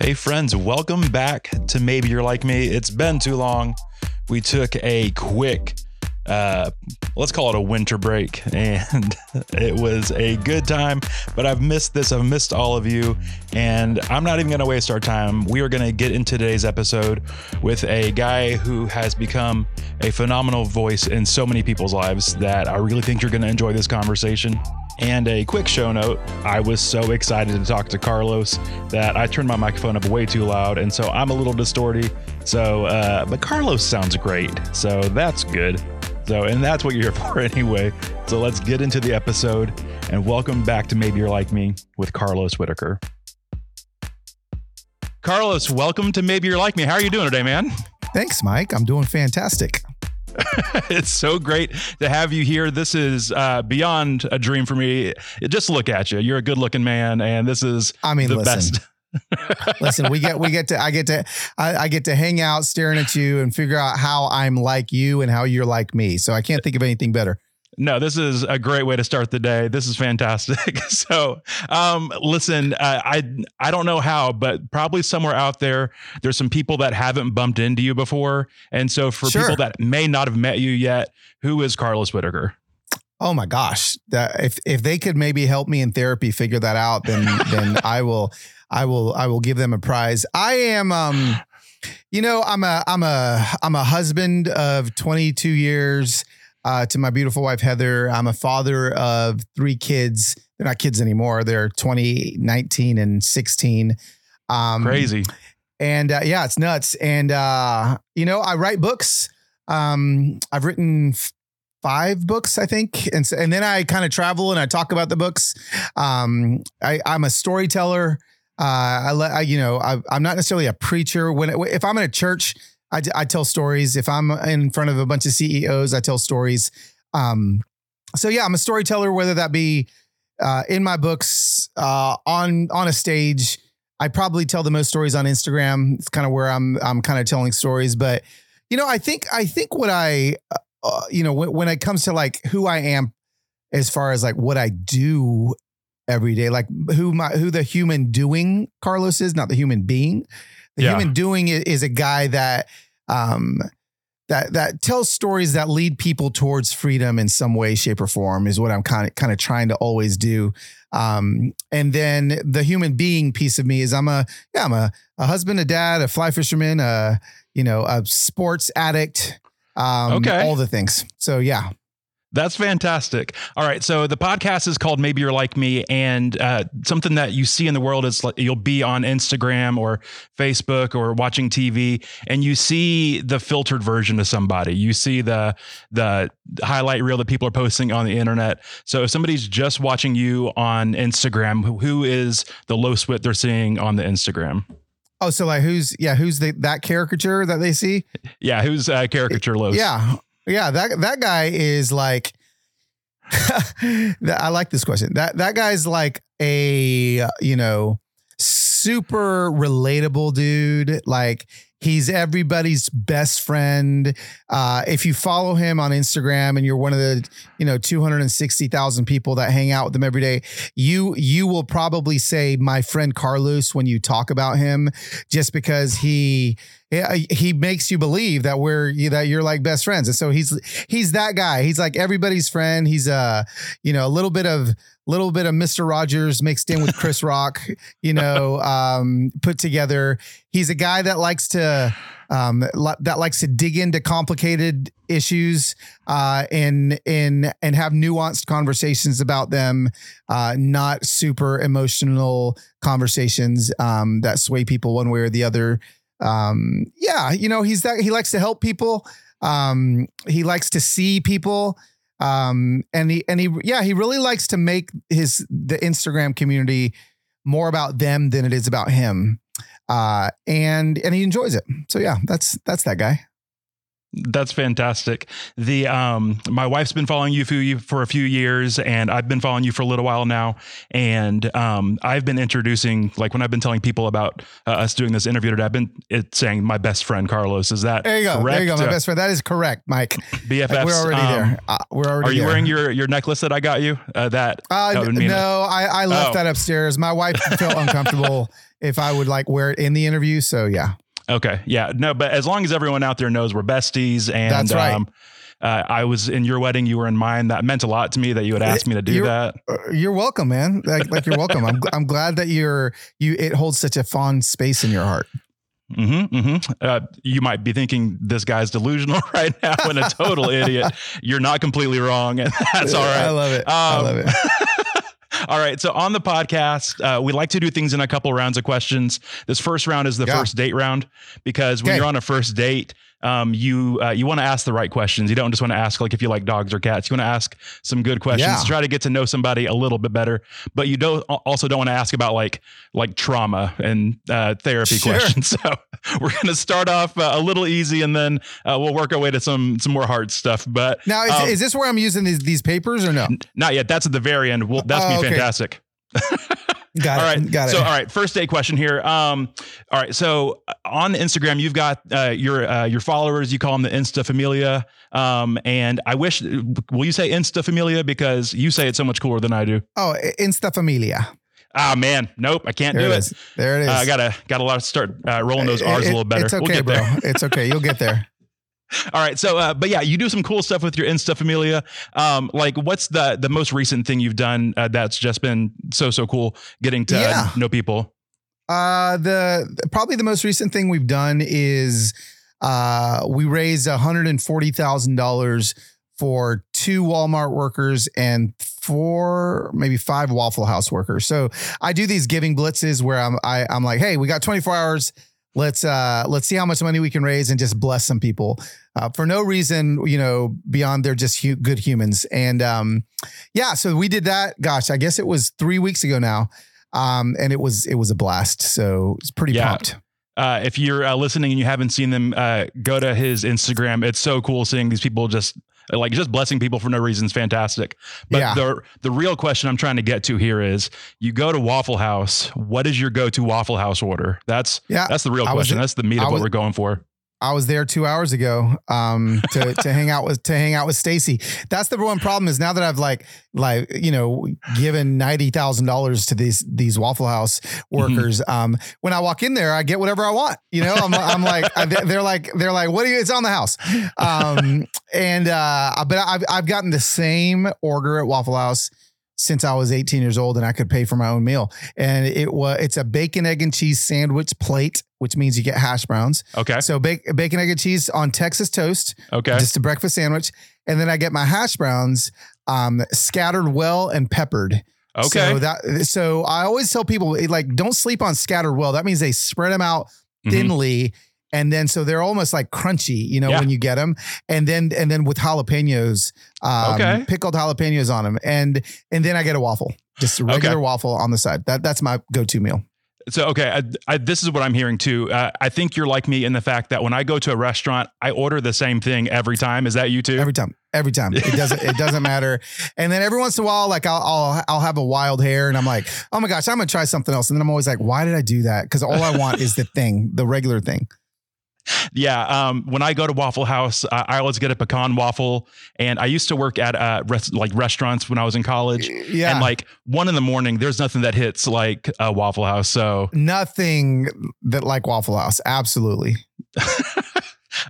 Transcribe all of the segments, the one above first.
Hey, friends, welcome back to Maybe You're Like Me. It's been too long. We took a quick, uh, let's call it a winter break, and it was a good time. But I've missed this. I've missed all of you, and I'm not even going to waste our time. We are going to get into today's episode with a guy who has become a phenomenal voice in so many people's lives that I really think you're going to enjoy this conversation. And a quick show note I was so excited to talk to Carlos that I turned my microphone up way too loud. And so I'm a little distorted. So, uh, but Carlos sounds great. So that's good. So, and that's what you're here for anyway. So let's get into the episode and welcome back to Maybe You're Like Me with Carlos Whittaker. Carlos, welcome to Maybe You're Like Me. How are you doing today, man? Thanks, Mike. I'm doing fantastic. it's so great to have you here. This is uh, beyond a dream for me. Just look at you. You're a good looking man, and this is I mean, the listen, best. listen, we get we get to I get to I, I get to hang out staring at you and figure out how I'm like you and how you're like me. So I can't think of anything better. No, this is a great way to start the day. This is fantastic. so, um, listen, uh, I I don't know how, but probably somewhere out there, there's some people that haven't bumped into you before, and so for Sure. people that may not have met you yet, who is Carlos Whittaker? Oh my gosh. That, if if they could maybe help me in therapy figure that out, then then I will I will I will give them a prize. I am um you know, I'm a I'm a I'm a husband of 22 years uh to my beautiful wife Heather. I'm a father of three kids. They're not kids anymore. They're 20, 19 and 16. Um Crazy. and uh, yeah, it's nuts. And uh, you know, I write books. Um, I've written f- five books, I think, and so, and then I kind of travel and I talk about the books. Um, I, I'm a storyteller. Uh, I, I, you know, I, I'm not necessarily a preacher. When if I'm in a church, I, I tell stories. If I'm in front of a bunch of CEOs, I tell stories. Um, so yeah, I'm a storyteller, whether that be uh, in my books, uh, on on a stage. I probably tell the most stories on Instagram. It's kind of where I'm I'm kind of telling stories, but you know, I think I think what I uh, you know when, when it comes to like who I am as far as like what I do every day, like who my who the human doing Carlos is, not the human being. The Yeah. human doing is a guy that um that that tells stories that lead people towards freedom in some way, shape, or form is what I'm kind of kind of trying to always do. Um, and then the human being piece of me is I'm a yeah I'm a, a husband, a dad, a fly fisherman, a you know a sports addict, um, Okay. all the things. So yeah, That's fantastic. All right. So the podcast is called Maybe You're Like Me. And uh, something that you see in the world is like you'll be on Instagram or Facebook or watching TV and you see the filtered version of somebody. You see the the highlight reel that people are posting on the internet. So if somebody's just watching you on Instagram, who- who is the Los Whit they're seeing on the Instagram? Oh, so like who's yeah who's the that caricature that they see? Yeah. Who's uh, caricature low? Yeah, yeah that that guy is like. I like this question. That that guy's like a you know super relatable dude. Like he's everybody's best friend. Uh, if you follow him on Instagram and you're one of the you know 260,000 people that hang out with him every day, you you will probably say my friend Carlos when you talk about him, just because he he makes you believe that we're that you're like best friends, and so he's he's that guy. He's like everybody's friend. He's uh you know a little bit of little bit of Mister Rogers mixed in with Chris Rock, you know, um, put together. He's a guy that likes to um li- that likes to dig into complicated issues uh and and and have nuanced conversations about them uh not super emotional conversations um that sway people one way or the other um yeah you know he's that he likes to help people. Um he likes to see people. Um and he and he yeah he really likes to make his the instagram community more about them than it is about him. Uh and and he enjoys it. So yeah that's that's that guy That's fantastic. The um, my wife's been following you for, for a few years, and I've been following you for a little while now. And um, I've been introducing, like when I've been telling people about uh, us doing this interview today, I've been it saying my best friend Carlos. Is that There you go. correct? There you go. My best friend. That is correct, Mike. BFFs. Like, we're already um, there. Uh, we're already Are you there. wearing your your necklace that I got you? Uh, that Uh, that no, I, I left Oh. that upstairs. My wife felt uncomfortable if I would like wear it in the interview. So yeah, Okay. Yeah. No, but as long as everyone out there knows we're besties and That's right. um uh, I was in your wedding, you were in mine. That meant a lot to me that you would ask me to do You're- that. Uh, you're welcome, man. Like, like you're welcome. I'm, I'm glad that you're you. It holds such a fond space in your heart. hmm hmm Uh, you might be thinking this guy's delusional right now and a total idiot. You're not completely wrong, and that's all right. I love it. I Um, love it. All right. So on the podcast, uh, we like to do things in a couple rounds of questions. This first round is the Yeah. first date round because when Okay. you're on a first date, um, you uh, you want to ask the right questions. You don't just want to ask like if you like dogs or cats. You want to ask some good questions Yeah. to try to get to know somebody a little bit better. But you don't also don't want to ask about like like trauma and uh, therapy Sure. questions. So we're gonna start off uh, a little easy and then uh, we'll work our way to some some more hard stuff. But Now, is, um, is this where I'm using these these papers or no? not yet. That's at the very end. Well, that's Oh, be okay. fantastic. Got All it. right. Got it. So, all right. First day question here. Um, all right. So, on Instagram, you've got uh, your uh, your followers. You call them the Insta Familia. Um, and I wish, will you say Insta Familia because you say it so much cooler than I do. oh, Insta Familia. Ah, man. Nope. I can't There do it it. is. There it is. Uh, I gotta got a lot to start uh, rolling those It- R's a little better. It's okay, we'll get bro. It's okay. You'll get there. All right. So, uh, but yeah, you do some cool stuff with your Insta Familia. Um, like, what's the the most recent thing you've done uh, that's just been so so cool getting to Yeah. know people? Uh, the probably the most recent thing we've done is uh, we raised hundred and forty thousand dollars for two Walmart workers and four, maybe five Waffle House workers. So I do these giving blitzes where I'm I, I'm like, hey, we got 24 hours. Let's uh let's see how much money we can raise and just bless some people uh, for no reason, you know, beyond they're just hu- good humans. And um, yeah, so we did that. Gosh, I guess it was three weeks ago now um, and it was it was a blast. So it's pretty Yeah. pumped. uh, if you're uh, listening and you haven't seen them, uh, go to his Instagram. It's so cool seeing these people just like just blessing people for no reason is fantastic. But Yeah. the the real question I'm trying to get to here is: you go to Waffle House. What is your go to Waffle House order? That's Yeah, that's the real I was- question. that's the meat I of what was- we're going for. I was there two hours ago um, to to hang out with to hang out with Stacy. That's the one problem is now that I've like like you know given ninety thousand dollars to these these Waffle House workers. Um, when I walk in there, I get whatever I want. You know, I'm, I'm like they're like they're like what do you? It's on the house. Um, and uh, but I've I've gotten the same order at Waffle House since I was 18 years old and I could pay for my own meal. And it was it's a bacon, egg, and cheese sandwich plate, which means you get hash browns. Okay. So bacon, bacon, egg, and cheese on Texas toast, Okay. just a breakfast sandwich, and then I get my hash browns um, scattered well and peppered. Okay. So that so I always tell people like don't sleep on scattered well. That means they spread them out Mhm. thinly. And then so they're almost like crunchy, you know, Yeah. when you get them, and then and then with jalapenos, um, Okay. pickled jalapenos on them, and and then I get a waffle, just a regular Okay. waffle on the side. That that's my go to meal. So okay, I, I, this is what I'm hearing too. Uh, I think you're like me in the fact that when I go to a restaurant, I order the same thing every time. Is that you too? Every time, every time. It doesn't. It doesn't matter. And then every once in a while, like I'll, I'll I'll have a wild hair, and I'm like, oh my gosh, I'm gonna try something else. And then I'm always like, why did I do that? Because all I want is the thing, the regular thing. Yeah. Um, when I go to Waffle House, uh, I always get a pecan waffle. And I used to work at uh, res- like restaurants when I was in college. Yeah. And like one in the morning, there's nothing that hits like a Waffle House. So, Nothing that like Waffle House. Absolutely.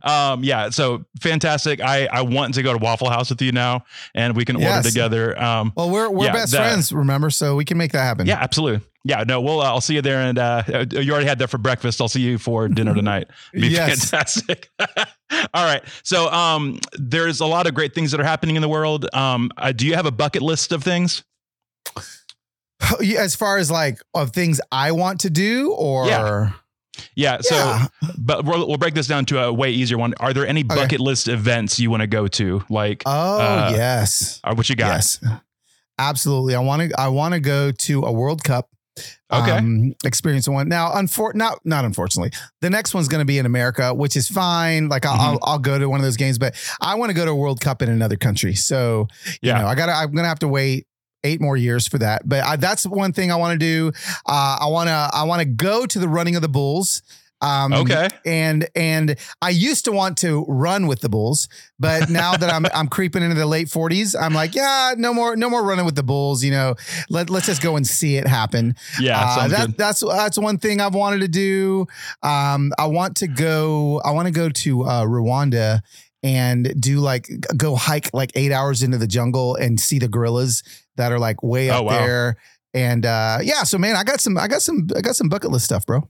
um, yeah. So fantastic. I I want to go to Waffle House with you now, and we can Yes. order together. Um, Well, we're we're Yeah, best the- friends, remember? So we can make that happen. yeah, absolutely. Yeah. No. Well, uh, I'll see you there, and uh, you already had that for breakfast. I'll see you for dinner tonight. Be Yes. fantastic. All right. So, um, there's a lot of great things that are happening in the world. Um, uh, do you have a bucket list of things? As far as like of things I want to do, or Yeah. Yeah. So, Yeah. but we'll, we'll break this down to a way easier one. Are there any Okay. bucket list events you want to go to? Like, Oh Uh, yes. uh, what you got? Yes. Absolutely. I want to I want to go to a World Cup Okay. um, experiencing one. Now, unfor- not not unfortunately, the next one's going to be in America, which is fine. Like I'll, Mhm. I'll I'll go to one of those games, but I want to go to a World Cup in another country. So you Yeah. know, I got I'm going to have to wait eight more years for that. But I, that's one thing I want to do. Uh, I want to I want to go to the running of the bulls. Um, Okay. and and I used to want to run with the bulls, but now that I'm I'm creeping into the late 40s, I'm like, yeah, no more no more running with the bulls. You know, let let's just go and see it happen. Yeah. Uh, that, that's that's one thing I've wanted to do. Um, I want to go. I want to go to uh, Rwanda and do like go hike like eight hours into the jungle and see the gorillas that are like way Oh, up wow. there. And uh, yeah, so man, I got some, I got some, I got some bucket list stuff, bro.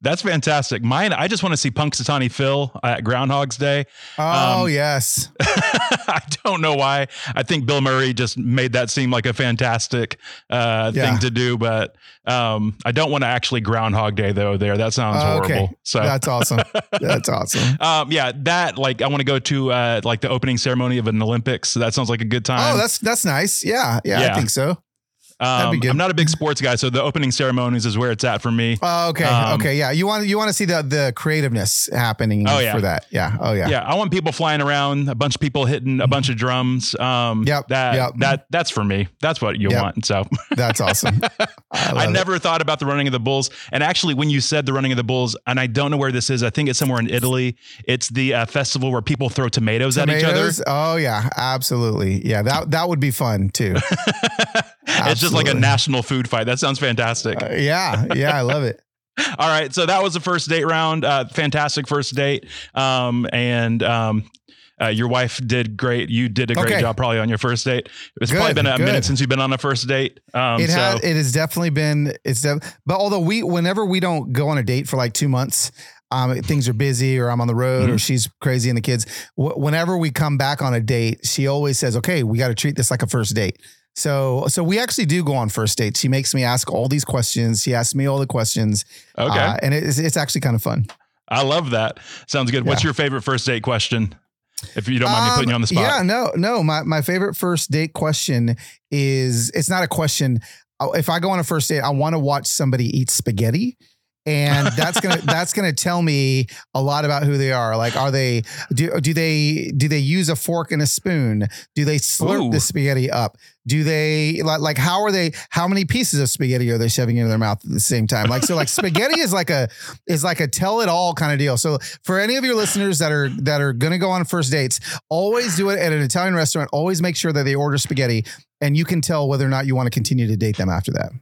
That's fantastic. Mine, I just want to see Punxsutawney Phil at Groundhog's Day. Oh Um, yes, I don't know why. I think Bill Murray just made that seem like a fantastic uh, Yeah. thing to do, but um, I don't want to actually Groundhog Day though. There, that sounds Oh, okay. horrible. So. that's awesome. That's awesome. um, yeah, that like I want to go to uh, like the opening ceremony of an Olympics. That sounds like a good time. Oh, that's that's nice. Yeah, yeah, Yeah. I think so. Um. I'm not a big sports guy, so the opening ceremonies is where it's at for me. Oh, okay, Um, okay, yeah. You want you want to see the the creativeness happening Oh, yeah. for that. Yeah. Oh yeah. Yeah, I want people flying around, a bunch of people hitting a bunch of drums. Um, Yep, that yep. that that's for me. That's what you Yep. want. So That's awesome. I, I love it. never thought about the running of the bulls. And actually, when you said the running of the bulls, and I don't know where this is, I think it's somewhere in Italy. It's the uh, festival where people throw tomatoes, at each other. Oh yeah, absolutely. Yeah, that that would be fun too. it's just like a national food fight. That sounds fantastic. Uh, yeah, yeah, I love it. All right, so that was the first date round. Uh, fantastic first date, um, and um, uh, your wife did great. You did a great Okay. job probably on your first date. It's Good, probably been a good. minute since you've been on a first date. Um, it so has it has definitely been it's def- but although we whenever we don't go on a date for like two months um things are busy or i'm on the road Mm-hmm. or she's crazy and the kids wh- whenever we come back on a date she always says okay we got to treat this like a first date so so we actually do go on first dates she makes me ask all these questions she asks me all the questions okay, uh, and it's, it's actually kind of fun I love that. Sounds good. What's your favorite first date question? If you don't mind me putting you on the spot. Um, Yeah, no, no. My my favorite first date question is it's not a question. Uh, If I go on a first date, I want to watch somebody eat spaghetti. And that's gonna that's gonna tell me a lot about who they are. Like, are they do do they do they use a fork and a spoon? Do they slurp Ooh. the spaghetti up? Do they like like how are they? How many pieces of spaghetti are they shoving into their mouth at the same time? Like so, like spaghetti is like a is like a tell it all kind of deal. So for any of your listeners that are that are gonna go on first dates, always do it at an Italian restaurant. Always make sure that they order spaghetti, and you can tell whether or not you want to continue to date them after that.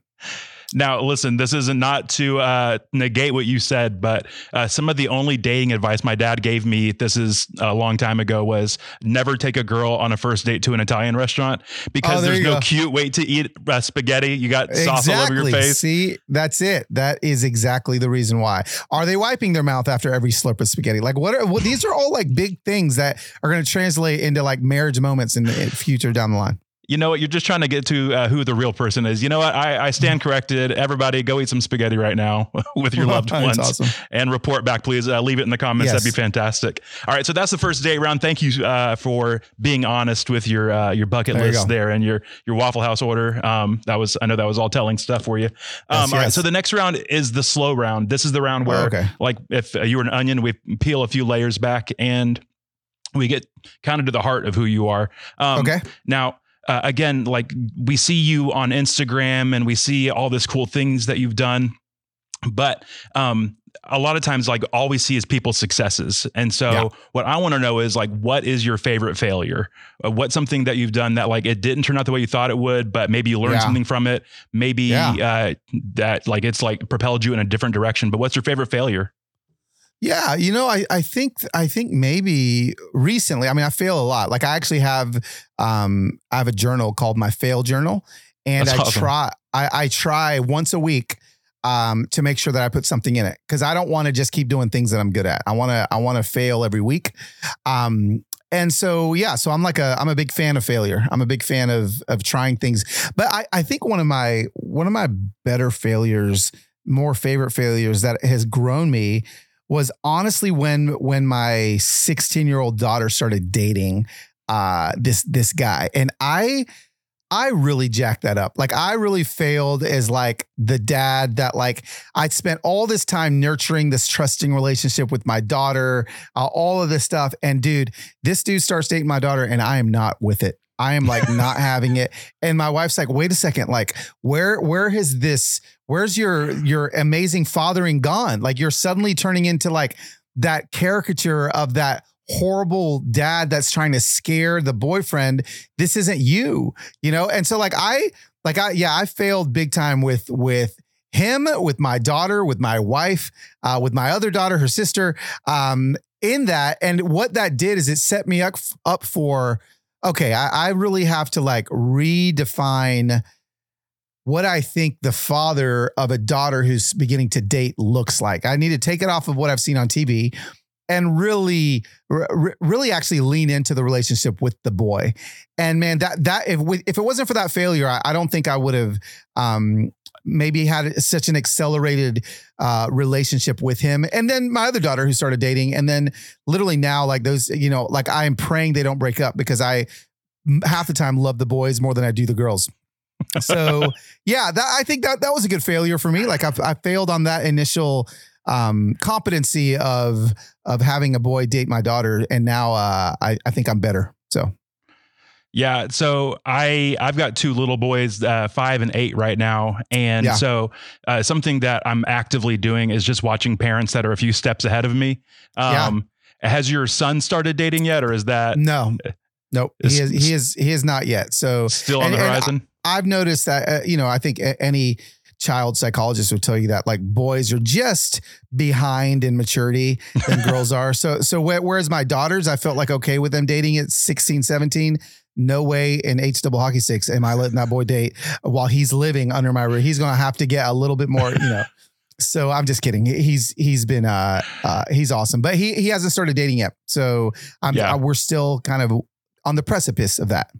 Now, listen, this isn't not to uh, negate what you said, but uh, some of the only dating advice my dad gave me, this is a long time ago, was never take a girl on a first date to an Italian restaurant because Oh, there there's no go. cute way to eat uh, spaghetti. You got sauce all over your face. See, that's it. That is exactly the reason why. Are they wiping their mouth after every slurp of spaghetti? Like what are well, these are all like big things that are going to translate into like marriage moments in the future down the line. You know what? You're just trying to get to uh, who the real person is. You know what? I, I stand corrected. Everybody, go eat some spaghetti right now with your loved ones awesome. and report back, please. Uh, leave it in the comments. Yes. That'd be fantastic. All right, so that's the first day round. Thank you uh, for being honest with your uh, your bucket There list there and your your Waffle House order. Um, that was I know that was all telling stuff for you. Um, Yes, All right, yes. so the next round is the slow round. This is the round where, Oh, okay. like, if uh, you were an onion, we peel a few layers back and we get kind of to the heart of who you are. Um, Okay. now, uh, again, like we see you on Instagram and we see all this cool things that you've done, but um, a lot of times, like all we see is people's successes. And so, Yeah. what I want to know is like, what is your favorite failure? Uh, what's something that you've done that like it didn't turn out the way you thought it would, but maybe you learned Yeah. something from it. Maybe Yeah. uh, that like it's like propelled you in a different direction. But what's your favorite failure? Yeah, you know, I I think I think maybe recently. I mean, I fail a lot. Like I actually have um I have a journal called my fail journal, and That's I awesome. try I, I try once a week um to make sure that I put something in it because I don't want to just keep doing things that I'm good at. I want to I want to fail every week. Um and so yeah, so I'm like a I'm a big fan of failure. I'm a big fan of of trying things. But I I think one of my one of my better failures, more favorite failures that has grown me was honestly when when my 16 year old daughter started dating uh this this guy and i I really jacked that up. Like I really failed as like the dad that like I spent all this time nurturing this trusting relationship with my daughter, uh, all of this stuff. And dude, this dude starts dating my daughter and I am not with it. I am like not having it. And my wife's like, wait a second, like where where has this where's your your amazing fathering gone? Like you're suddenly turning into like that caricature of that horrible dad that's trying to scare the boyfriend. This isn't you, you know? And so like I like I yeah, I failed big time with with him, with my daughter, with my wife, uh, with my other daughter, her sister, um, in that. And what that did is it set me up up for okay, I, I really have to like redefine what I think the father of a daughter who's beginning to date looks like. I need to take it off of what I've seen on TV and really really actually lean into the relationship with the boy. And man that that if if it wasn't for that failure i, I don't think i would have um, maybe had such an accelerated uh, relationship with him. And then my other daughter who started dating and then literally now like those you know like i am praying they don't break up because i half the time love the boys more than i do the girls so yeah that i think that that was a good failure for me like i, I failed on that initial um, competency of of having a boy date my daughter, and now uh, I I think I'm better. So. Yeah, so I I've got two little boys, uh, five and eight right now, and yeah. so uh, something that I'm actively doing is just watching parents that are a few steps ahead of me. Um, yeah. Has your son started dating yet, or is that no? Nope, he is he is he is not yet. So still on and, the horizon. I've noticed that uh, you know I think any child psychologist would tell you that like boys are just behind in maturity than girls are. So so whereas my daughters, I felt like okay with them dating at 16, 17. No way in H double hockey sticks am I letting that boy date while he's living under my roof. He's gonna have to get a little bit more, you know. so I'm just kidding. He's he's been uh, uh he's awesome, but he he hasn't started dating yet. So I'm yeah. we're still kind of on the precipice of that.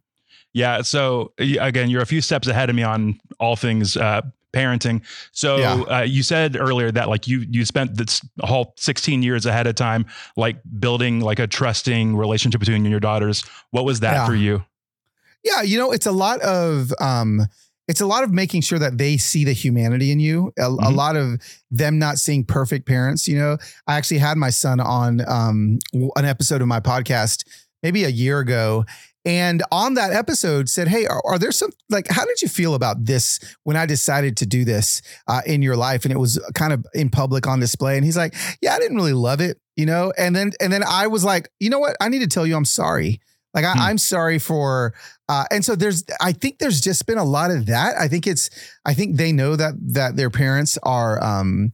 Yeah. So again, you're a few steps ahead of me on all things uh, parenting. So yeah. uh, you said earlier that like you you spent this whole 16 years ahead of time like building like a trusting relationship between your daughters. What was that yeah. for you? Yeah, you know, it's a lot of um it's a lot of making sure that they see the humanity in you. A, mm-hmm. a, lot of them not seeing perfect parents. You know, I actually had my son on um, an episode of my podcast maybe a year ago, and on that episode said hey are, are, there some like how did you feel about this when i decided to do this uh, in your life? And it was kind of in public on display. And he's like yeah i didn't really love it you know? And then and then i was like you know what? I need to tell you i'm sorry. Like I, am hmm. sorry for uh, and so there's i think there's just been a lot of that. I think it's i think they know that that their parents are um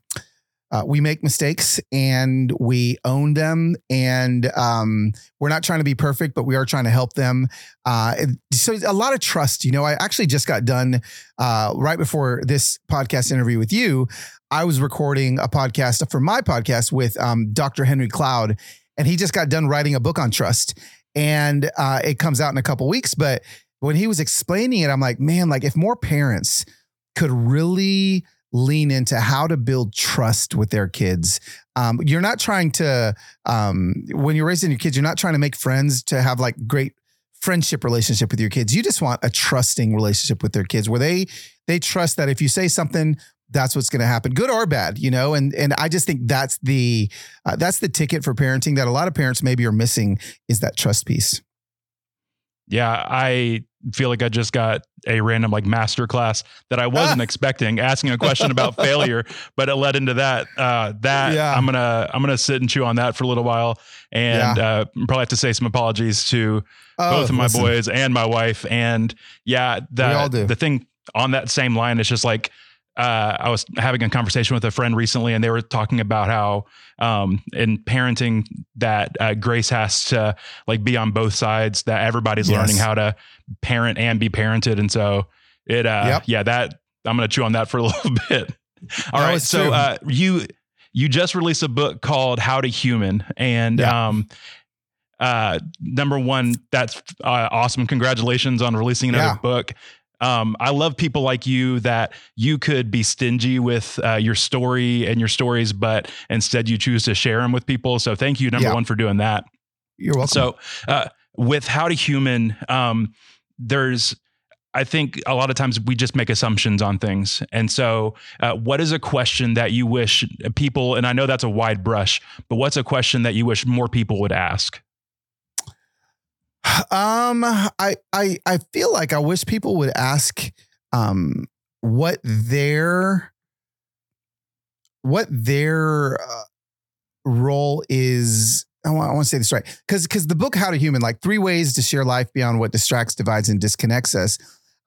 uh, we make mistakes and we own them and um, we're not trying to be perfect but we are trying to help them. Uh, so a lot of trust you know i actually just got done uh, right before this podcast interview with you i was recording a podcast for my podcast with um, dr henry cloud and he just got done writing a book on trust. And uh, it comes out in a couple weeks but when he was explaining it i'm like man like if more parents could really lean into how to build trust with their kids. Um, you're not trying to, um, when you're raising your kids, you're not trying to make friends to have like great friendship relationship with your kids. You just want a trusting relationship with their kids where they they trust that if you say something, that's what's going to happen, good or bad, you know. And and I just think that's the uh, that's the ticket for parenting that a lot of parents maybe are missing is that trust piece. Yeah, I feel like I just got a random like master class that I wasn't expecting, asking a question about failure, but it led into that. Uh, that yeah. I'm gonna I'm gonna sit and chew on that for a little while, and yeah. uh, probably have to say some apologies to oh, both of my listen. boys and my wife. And yeah, do the thing on that same line is just like uh, I was having a conversation with a friend recently, and they were talking about how um, in parenting that uh, grace has to like be on both sides. That everybody's yes. learning how to parent and be parented, and so it. Uh, yep. Yeah, that I'm going to chew on that for a little bit. All that right, so uh, you you just released a book called How to Human, and yeah. um, uh, number one, that's uh, awesome. Congratulations on releasing another yeah. book um, I love people like you that you could be stingy with uh, your story and your stories, but instead you choose to share them with people. So thank you, number yeah. one, for doing that. You're welcome. So uh, with How to Human, um, there's I think a lot of times we just make assumptions on things. And so, uh, what is a question that you wish people, and I know that's a wide brush, but what's a question that you wish more people would ask? Um, I I I feel like I wish people would ask um what their what their uh, role is I want, I want to say this right because because the book How to Human like three ways to share life beyond what distracts, divides, and disconnects us.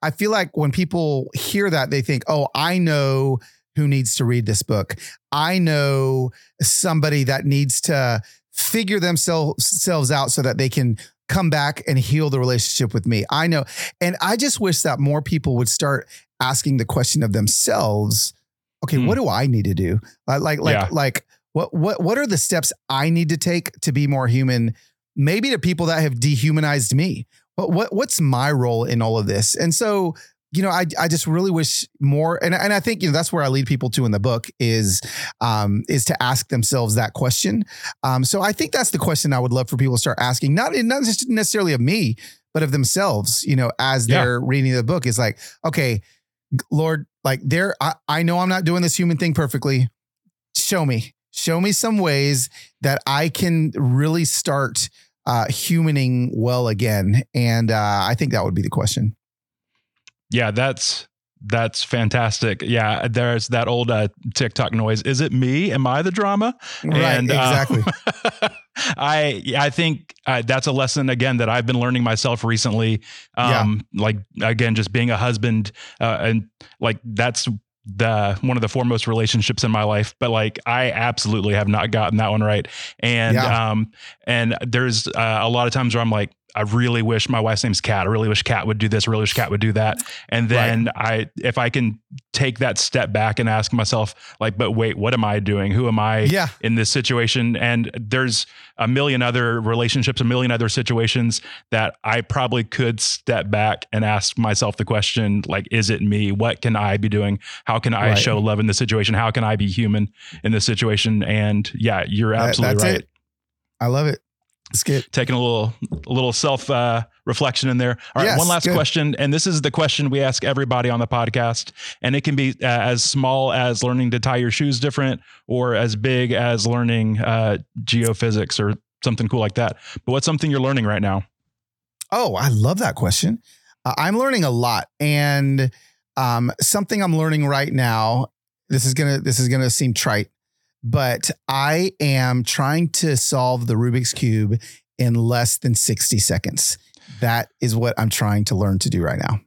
I feel like when people hear that, they think, "Oh, I know who needs to read this book. I know somebody that needs to figure themselves selves out so that they can come back and heal the relationship with me. I know. And I just wish that more people would start asking the question of themselves, okay, mm. what do I need to do? Like like yeah. like what what what are the steps I need to take to be more human? Maybe to people that have dehumanized me. But what what's my role in all of this? And so you know, I I just really wish more, and and I think you know that's where I lead people to in the book is um is to ask themselves that question. Um, so I think that's the question I would love for people to start asking, not not just necessarily of me, but of themselves. You know, as they're reading the book, is like, okay, Lord, like there, I I know I'm not doing this human thing perfectly. Show me, show me some ways that I can really start uh, humaning well again, and uh, I think that would be the question yeah, that's that's fantastic. Yeah, there's that old uh, TikTok noise. Is it me? Am I the drama? Right, and, exactly. Uh, I I think uh, that's a lesson again that I've been learning myself recently. Um, yeah. Like again, just being a husband uh, and like that's the one of the foremost relationships in my life but like i absolutely have not gotten that one right and yeah. um and there's uh, a lot of times where i'm like I really wish my wife's name's Kat. I really wish Kat would do this. I really wish Kat would do that. And then right. I, if I can take that step back and ask myself, like, but wait, what am I doing? Who am I yeah. in this situation? And there's a million other relationships, a million other situations that I probably could step back and ask myself the question, like, is it me? What can I be doing? How can I right. show love in this situation? How can I be human in this situation? And yeah, you're absolutely that, right. It. I love it. Skip. Taking a little a little self uh, reflection in there. All right, yes, one last good. question, and this is the question we ask everybody on the podcast, and it can be uh, as small as learning to tie your shoes different, or as big as learning uh, geophysics or something cool like that. But what's something you're learning right now? Oh, I love that question. Uh, I'm learning a lot, and um, something I'm learning right now. This is gonna this is gonna seem trite, but I am trying to solve the Rubik's Cube in less than 60 seconds. That is what I'm trying to learn to do right now.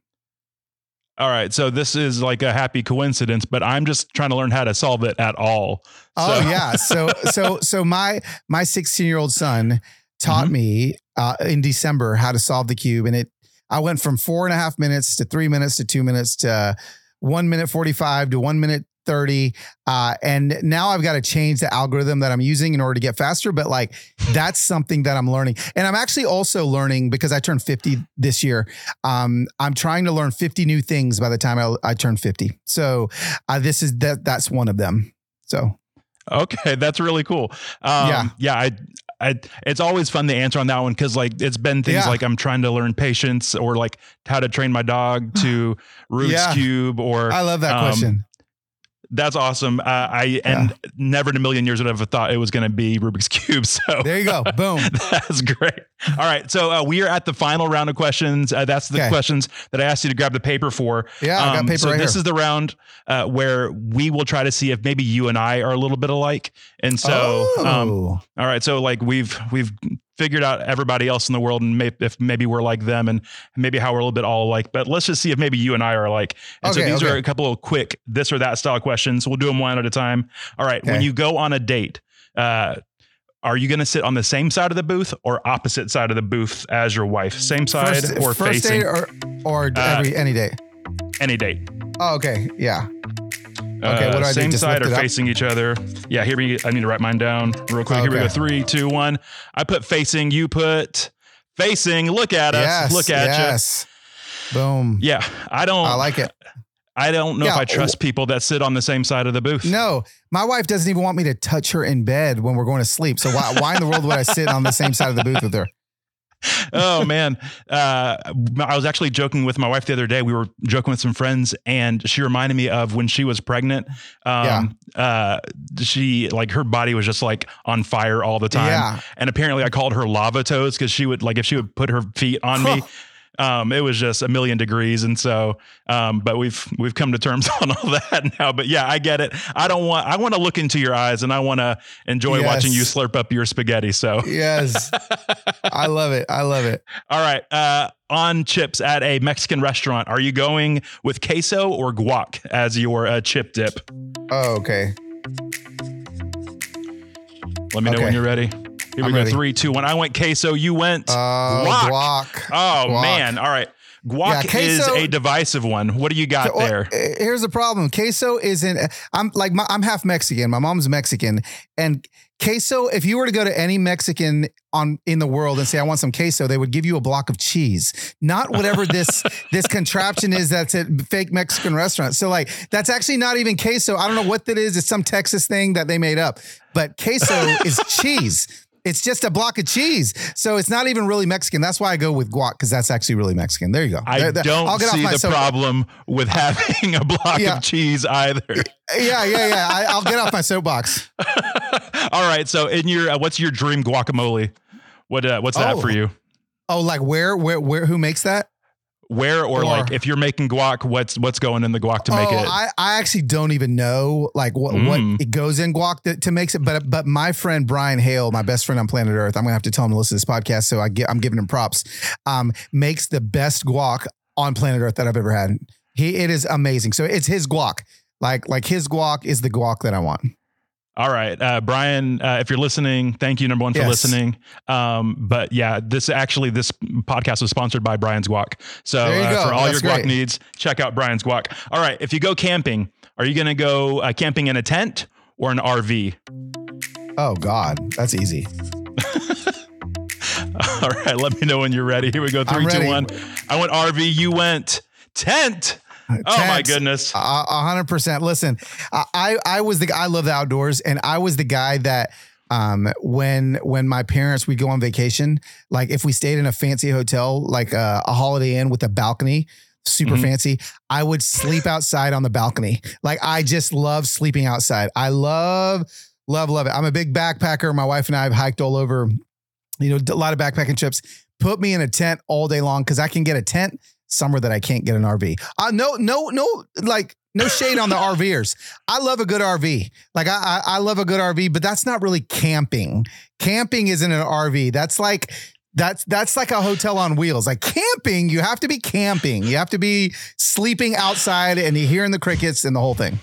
All right. So this is like a happy coincidence, but I'm just trying to learn how to solve it at all. Oh, so. Yeah. So so so my my 16 year old son taught mm-hmm. me uh, in December how to solve the cube, and it I went from four and a half minutes to three minutes to two minutes to one minute 45 to one minute 30 uh, and now i've got to change the algorithm that i'm using in order to get faster but like that's something that i'm learning and i'm actually also learning because i turned 50 this year um, i'm trying to learn 50 new things by the time i, I turn 50 so uh, this is that that's one of them so okay that's really cool um, yeah yeah i I, it's always fun to answer on that one because like it's been things yeah. like I'm trying to learn patience or like how to train my dog to Rubik's yeah. cube or I love that um, question. That's awesome. Uh, I and yeah. never in a million years would have thought it was going to be Rubik's cube. So there you go. Boom. that's great. All right. So uh, we are at the final round of questions. Uh, that's the okay. questions that I asked you to grab the paper for. Yeah, um, I got um, paper so right this here. is the round uh, where we will try to see if maybe you and I are a little bit alike. And so, um, oh. um, all right. So like we've we've figured out everybody else in the world and if maybe we're like them and maybe how we're a little bit all alike. But let's just see if maybe you and I are alike. And okay, so these okay. are a couple of quick this or that style questions. We'll do them one at a time. All right. Okay. When you go on a date, uh, are you going to sit on the same side of the booth or opposite side of the booth as your wife? Same side first, or first facing? Date or or uh, every any date? Any date. Oh, okay. Yeah. Uh, okay, what do I Same do? side or facing each other. Yeah, here we. I need to write mine down real quick. Here we go. Three, two, one. I put facing. You put facing. Look at us. Yes, Look at yes. you. Boom. Yeah, I don't. I like it. I don't know yeah, if I trust people that sit on the same side of the booth. No, my wife doesn't even want me to touch her in bed when we're going to sleep. So why, why in the world would I sit on the same side of the booth with her? oh man, uh, I was actually joking with my wife the other day. We were joking with some friends, and she reminded me of when she was pregnant. Um, yeah. Uh, she like her body was just like on fire all the time. Yeah. And apparently, I called her lava toes because she would like if she would put her feet on me. um, it was just a million degrees. And so, um, but we've we've come to terms on all that now. But yeah, I get it. I don't want. I want to look into your eyes, and I want to enjoy yes. watching you slurp up your spaghetti. So yes, I love it. I love it. All right. Uh, on chips at a Mexican restaurant, are you going with queso or guac as your uh, chip dip? Oh, okay. Let me know when you're ready. Here I'm we go. Ready. Three, two, one. I went queso. You went uh, guac. guac. Oh guac. man! All right. Guac yeah, queso, is a divisive one. What do you got there? Here's the problem. Queso isn't. I'm like my, I'm half Mexican. My mom's Mexican, and queso. If you were to go to any Mexican on in the world and say I want some queso, they would give you a block of cheese, not whatever this this contraption is that's at fake Mexican restaurant. So like that's actually not even queso. I don't know what that is. It's some Texas thing that they made up, but queso is cheese. It's just a block of cheese. So it's not even really Mexican. That's why I go with guac because that's actually really Mexican. There you go. I there, there. don't see the soap. problem with having a block yeah. of cheese either. Yeah, yeah, yeah. I, will get off my soapbox. All right. So in your, uh, what's your dream guacamole? What, uh, what's that oh. for you? Oh, like where, where, where, who makes that? Where or, or, like if you're making guac what's what's going in the guac to make oh, it? I, I actually don't even know like what mm. what it goes in guac to, to makes it but but my friend brian hale my best friend on planet earth i'm gonna have to tell him to listen to this podcast so i get i'm giving him props um makes the best guac on planet earth that i've ever had. He it is amazing. So it's his guac. Like like his guac is the guac that i want all right, uh, Brian, uh, if you're listening, thank you, number one, for yes. listening. Um, but yeah, this actually, this podcast was sponsored by Brian's Guac. So uh, for all That's your guac great. needs, check out Brian's Guac. All right, if you go camping, are you going to go uh, camping in a tent or an RV? Oh, God, that's easy. all right, let me know when you're ready. Here we go. Three, two, one. I went RV. You went tent. Oh my goodness. A hundred percent. Listen, I, I was the I love the outdoors and I was the guy that um when when my parents would go on vacation, like if we stayed in a fancy hotel, like a, a holiday inn with a balcony, super mm-hmm. fancy, I would sleep outside on the balcony. Like I just love sleeping outside. I love, love, love it. I'm a big backpacker. My wife and I have hiked all over, you know, a lot of backpacking trips. Put me in a tent all day long because I can get a tent somewhere that I can't get an RV. Uh, no, no, no, like no shade on the RVers. I love a good RV. Like I, I, I love a good RV, but that's not really camping. Camping isn't an RV. That's like that's that's like a hotel on wheels. Like camping, you have to be camping. You have to be sleeping outside and you're hearing the crickets and the whole thing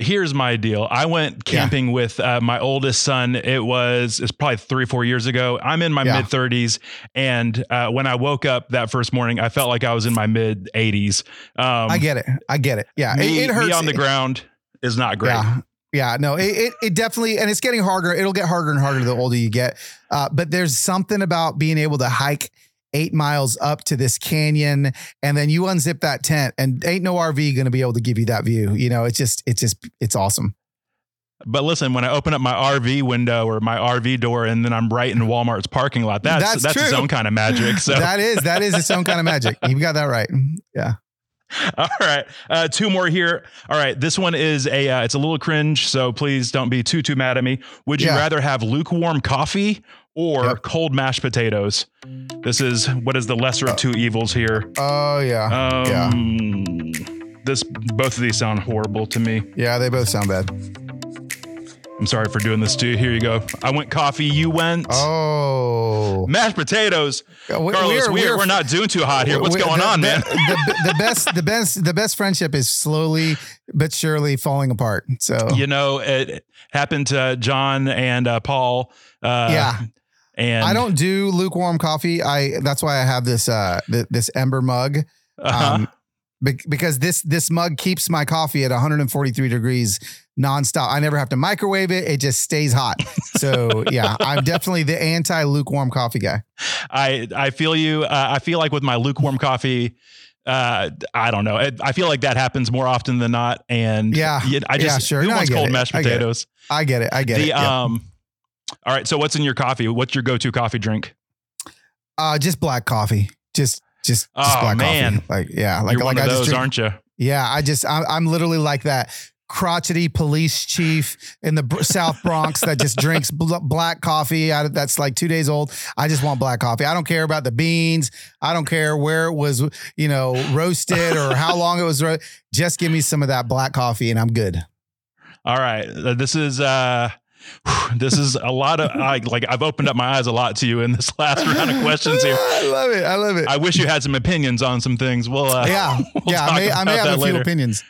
here's my deal. I went camping yeah. with uh, my oldest son. It was it's probably three or four years ago. I'm in my yeah. mid 30s, and uh, when I woke up that first morning, I felt like I was in my mid 80s. Um, I get it. I get it. Yeah, me, it, it hurts. Me on the ground is not great. Yeah. Yeah, no, it, it, it definitely, and it's getting harder. It'll get harder and harder the older you get. Uh, but there's something about being able to hike eight miles up to this canyon and then you unzip that tent and ain't no RV going to be able to give you that view. You know, it's just, it's just, it's awesome. But listen, when I open up my RV window or my RV door and then I'm right in Walmart's parking lot, that's that's, that's its own kind of magic. So that is that is its own kind of magic. You got that right. Yeah. All right, uh, two more here. All right, this one is a uh, it's a little cringe, so please don't be too too mad at me. Would you yeah. rather have lukewarm coffee or yep. cold mashed potatoes. This is what is the lesser of two evils here. Oh yeah. Um, yeah. This both of these sound horrible to me. Yeah, they both sound bad. I'm sorry for doing this to you. Here you go. I went coffee. You went. Oh. Mashed potatoes. we, Carlos, we're, we're, we're, not doing too hot here. What's going the, on, man? The, the, best, the best, the best friendship is slowly but surely falling apart. So you know, it happened to John and uh, Paul. Uh, yeah. And I don't do lukewarm coffee. I that's why I have this uh th- this Ember mug. Uh-huh. Um, be- because this this mug keeps my coffee at 143 degrees nonstop. I never have to microwave it; it just stays hot. So yeah, I'm definitely the anti lukewarm coffee guy. I I feel you. Uh, I feel like with my lukewarm coffee, uh, I don't know. I feel like that happens more often than not. And yeah, I just yeah, sure. who no, wants cold it. mashed potatoes? I get it. I get it. I get the, it. Um, all right. So what's in your coffee? What's your go-to coffee drink? Uh, just black coffee. Just, just, just Oh, black man. coffee. Like, yeah, like, You're like one I of those, drink- aren't you? Yeah, I just I'm, I'm literally like that crotchety police chief in the South Bronx that just drinks bl- black coffee out of, that's like 2 days old. I just want black coffee. I don't care about the beans. I don't care where it was, you know, roasted or how long it was ro- just give me some of that black coffee and I'm good. All right. Uh, This is uh this is a lot of I, like I've opened up my eyes a lot to you in this last round of questions here. I love it. I love it. I wish you had some opinions on some things. Well, uh, yeah. we'll yeah, I may, I may have a few opinions.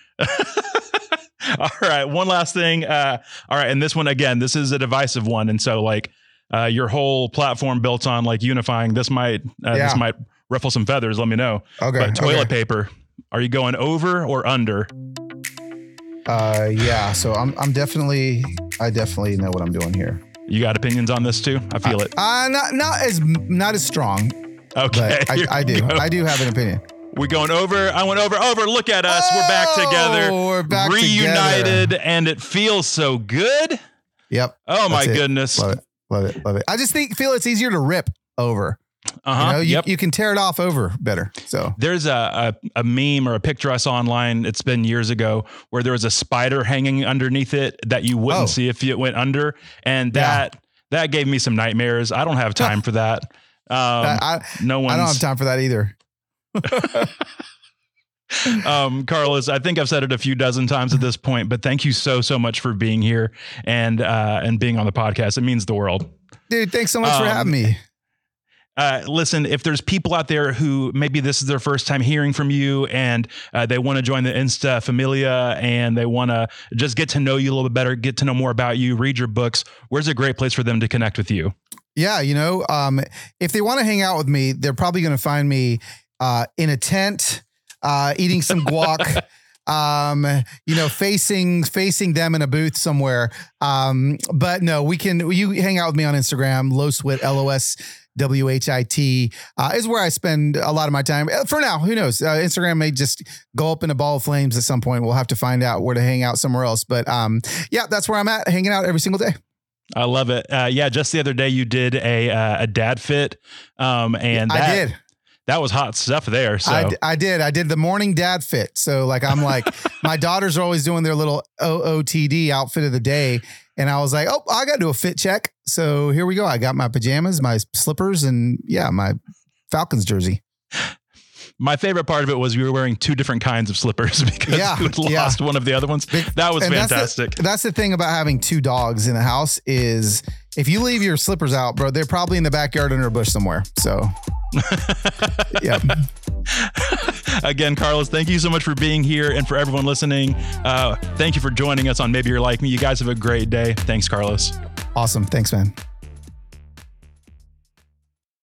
all right, one last thing. Uh, all right, and this one again, this is a divisive one, and so like uh, your whole platform built on like unifying. This might uh, Yeah. this might ruffle some feathers. Let me know. Okay. but toilet okay. paper, are you going over or under? Uh yeah, so I'm I'm definitely I definitely know what I'm doing here. You got opinions on this too? I feel it. Uh not not as not as strong, Okay, I, I do. I do have an opinion. We're going over. I went over. Over. Look at us. We're back together. Oh, We're back reunited, together. and it feels so good. Yep. Oh my it. goodness. Love it. Love it. Love it. I just think feel it's easier to rip over. Uh You know, you, yep. you can tear it off over better. So There's a, a a meme or a picture I saw online. It's been years ago where there was a spider hanging underneath it that you wouldn't Oh. see if it went under, and Yeah. that that gave me some nightmares. I don't have time for that. Um, I, I, no I don't have time for that either. um, Carlos, I think I've said it a few dozen times at this point, but thank you so so much for being here and uh, and being on the podcast. It means the world. Dude, thanks so much for Um, having me. Uh, listen, if there's people out there who maybe this is their first time hearing from you and uh, they want to join the Insta Familia and they want to just get to know you a little bit better, get to know more about you, read your books, where's a great place for them to connect with you? Yeah, you know, um, if they want to hang out with me, they're probably going to find me uh, in a tent, uh, eating some guac. um you know facing facing them in a booth somewhere. Um but no we can you hang out with me on instagram LosWhit los w-h-i-t uh, is where i spend a lot of my time. Uh, for now who knows? Uh, instagram may just go up in a ball of flames at some point. We'll have to find out where to hang out somewhere else. But um yeah that's where i'm at hanging out every single day. I love it. Uh, yeah, just the other day you did a uh, a dad fit, um, and that, i did that was hot stuff there. So I, d- I did. I did the morning dad fit. So like I'm like my daughters are always doing their little OOTD outfit of the day, and I was like, oh, I got to do a fit check. So here we go. I got my pajamas, my slippers, and yeah, my Falcons jersey. my favorite part of it was you were wearing two different kinds of slippers because Yeah, you had yeah. lost one of the other ones. That was and that's the- fantastic. That's the thing about having two dogs in the house is if you leave your slippers out, bro, they're probably in the backyard under a bush somewhere. So yeah. Again, Carlos, thank you so much for being here and for everyone listening. Uh, thank you for joining us on Maybe You're Like Me. You guys have a great day. Thanks, Carlos. Awesome. Thanks, man.